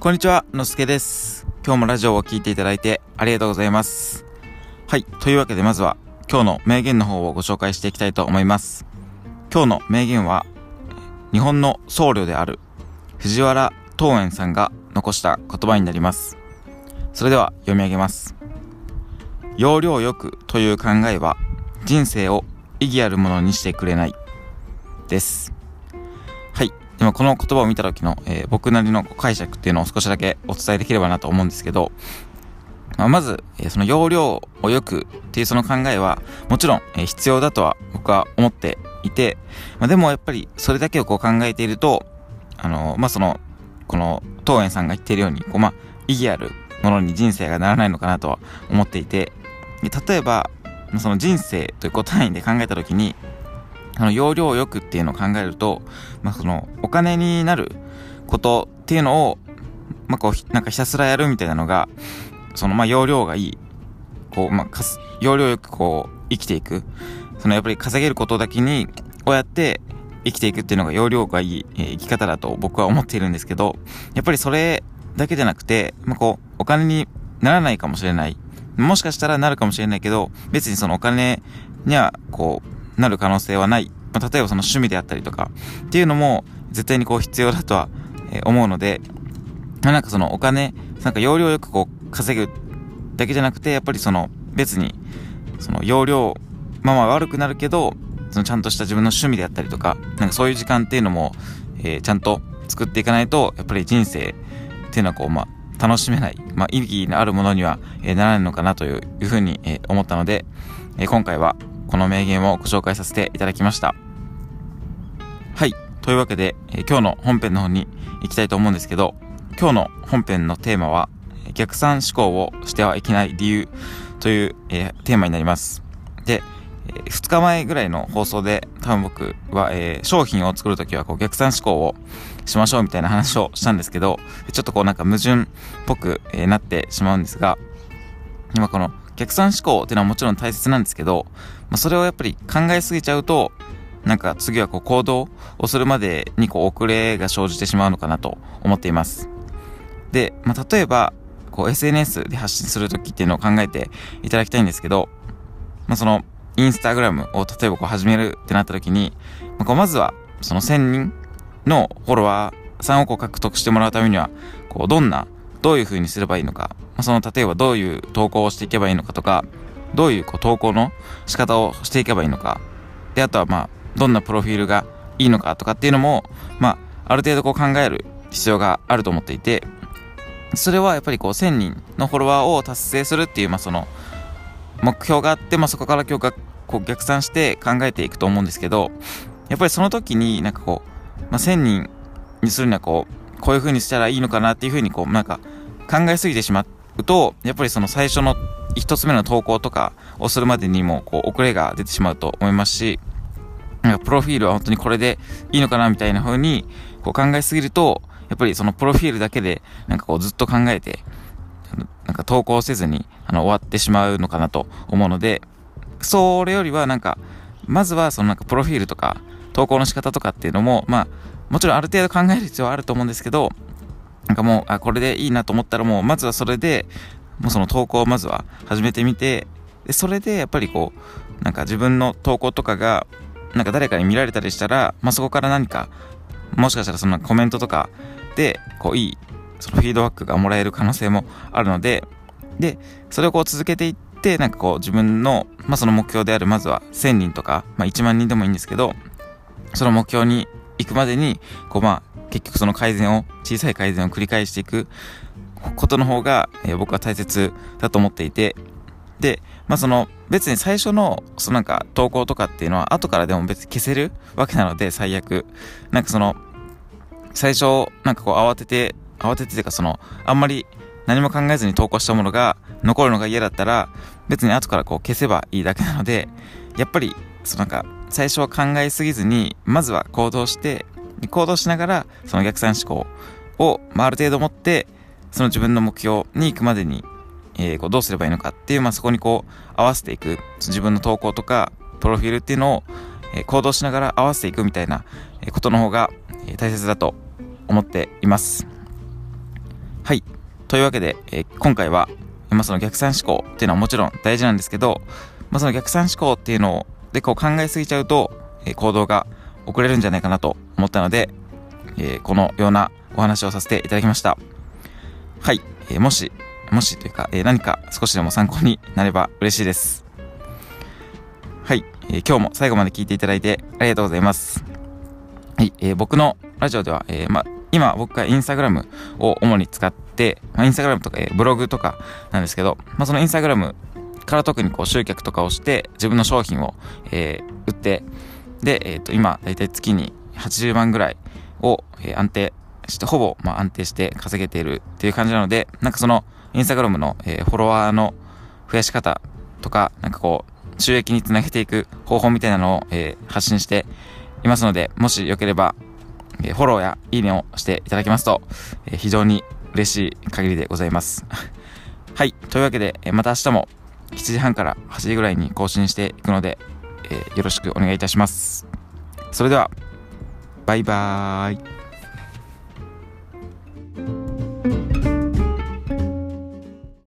こんにちは、のすけです。今日もラジオを聞いていただいてありがとうございます。はい、というわけでまずは今日の名言の方をご紹介していきたいと思います。今日の名言は、日本の僧侶である藤原東園さんが残した言葉になります。それでは読み上げます。要領よくという考えは人生を意義あるものにしてくれない。です。はい。でもこの言葉を見た時の、えー僕なりの解釈っていうのを少しだけお伝えできればなと思うんですけど、まあ、まず、えーその要領をよくっていうその考えはもちろん、えー必要だとは僕は思っていて、まあ、でもやっぱりそれだけをこう考えていると、あのまあ、その、この東園さんが言っているように、こうまあ、意義あるものに人生がならないのかなとは思っていて、例えば、その人生というこう単位で考えた時に、あの、要領よくっていうのを考えると、まあ、その、お金になることっていうのを、まあ、こう、なんかひたすらやるみたいなのが、その、まあ、要領がいい、こう、まあ、かす、要領よくこう、生きていく。その、やっぱり稼げることだけに、こうやって生きていくっていうのが要領がいい、えー生き方だと僕は思っているんですけど、やっぱりそれだけじゃなくて、まあ、こう、お金にならないかもしれない。もしかしたらなるかもしれないけど、別にそのお金には、こう、なる可能性はない。まあ、例えばその趣味であったりとか、っていうのも絶対にこう必要だとは、思うので、まあ、なんかそのお金、なんか容量よくこう稼ぐだけじゃなくて、やっぱりその別に、その容量、まあまあ悪くなるけど、そのちゃんとした自分の趣味であったりとか、なんかそういう時間っていうのも、えーちゃんと作っていかないと、やっぱり人生っていうのはこう、まあ、楽しめない、まあ、意義のあるものには、えーならないのかなというふうに、えー思ったので、え今回はこの名言をご紹介させていただきました。はい。というわけで、え今日の本編の方に行きたいと思うんですけど、今日の本編のテーマは、逆算思考をしてはいけない理由という、えーテーマになります。で、え2日前ぐらいの放送で、多分僕は、えー商品を作るときはこう逆算思考をしましょうみたいな話をしたんですけど、ちょっとこうなんか矛盾っぽく、えーなってしまうんですが、今この逆算思考っていうのはもちろん大切なんですけど、まあ、それをやっぱり考えすぎちゃうと、なんか次はこう行動をするまでにこう遅れが生じてしまうのかなと思っています。で、まあ、例えば、こう SNS で発信するときっていうのを考えていただきたいんですけど、まあ、そのインスタグラムを例えばこう始めるってなったときに、まあ、こうまずはその1000人のフォロワーさんをこう獲得してもらうためには、こうどんな、どういう風にすればいいのか、ま、その例えばどういう投稿をしていけばいいのかとか、どういうこう投稿の仕方をしていけばいいのか、で、あとはまあ、どんなプロフィールがいいのかとかっていうのも、まあ、ある程度こう考える必要があると思っていて、それはやっぱりこう1000人のフォロワーを達成するっていう、まあその、目標があって、まあそこから今日がこう逆算して考えていくと思うんですけど、やっぱりその時になんかこう、まあ1000人にするにはこう、こういう風にしたらいいのかなっていう風にこう、なんか考えすぎてしまうと、やっぱりその最初の一つ目の投稿とかをするまでにもこう遅れが出てしまうと思いますし、なんかプロフィールは本当にこれでいいのかなみたいな風にこう考えすぎると、やっぱりそのプロフィールだけでなんかこうずっと考えて、あのなんか投稿せずにあの終わってしまうのかなと思うので、それよりはなんか、まずはそのなんかプロフィールとか投稿の仕方とかっていうのも、まあ、もちろんある程度考える必要はあると思うんですけど、なんかもう、あ、これでいいなと思ったらもう、まずはそれで、もうその投稿をまずは始めてみて、で、それでやっぱりこう、なんか自分の投稿とかが、なんか誰かに見られたりしたら、まあそこから何か、もしかしたらそのコメントとかで、こういい、そのフィードバックがもらえる可能性もあるので、で、それをこう続けていって、なんかこう自分の、まあその目標である、まずは1000人とか、まあ1万人でもいいんですけど、その目標に行くまでに、こうまあ結局その改善を、小さい改善を繰り返していくことの方が、えー僕は大切だと思っていて、で、まあその別に最初のそのなんか投稿とかっていうのは後からでも別に消せるわけなので最悪。なんかその最初なんかこう慌てて、慌てててかそのあんまり何も考えずに投稿したものが残るのが嫌だったら別に後からこう消せばいいだけなのでやっぱりそのなんか最初は考えすぎずにまずは行動して行動しながらその逆算思考を、まあ、ある程度持ってその自分の目標に行くまでに、えーこうどうすればいいのかっていう、まあ、そこにこう合わせていく自分の投稿とかプロフィールっていうのを、えー行動しながら合わせていくみたいなえことの方がえー大切だと思っています。はい。というわけで、えー、今回は、まあ、その逆算思考っていうのはもちろん大事なんですけど、まあ、その逆算思考っていうのでこう考えすぎちゃうと、えー、行動が遅れるんじゃないかなと思ったので、えー、このようなお話をさせていただきました。はい。えー、もし、もしというか、えー、何か少しでも参考になれば嬉しいです。はい。えー、今日も最後まで聞いていただいてありがとうございます。はい。えー、僕のラジオでは、えー、ま、今僕がインスタグラムを主に使って、まあ、インスタグラムとか、えー、ブログとかなんですけど、まあ、そのインスタグラムから特にこう集客とかをして自分の商品を、えー、売って、で、えっ、ー、と、今、だいたい月に80万ぐらいを、え、安定して、ほぼ、まあ、安定して稼げているっていう感じなので、なんかその、インスタグラムの、え、フォロワーの増やし方とか、なんかこう、収益につなげていく方法みたいなのを、え、発信していますので、もしよければ、え、フォローやいいねをしていただけますと、え、非常に嬉しい限りでございます。はい。というわけで、え、また明日も7時半から8時ぐらいに更新していくので、え、よろしくお願いいたします。それでは、バイバーイ。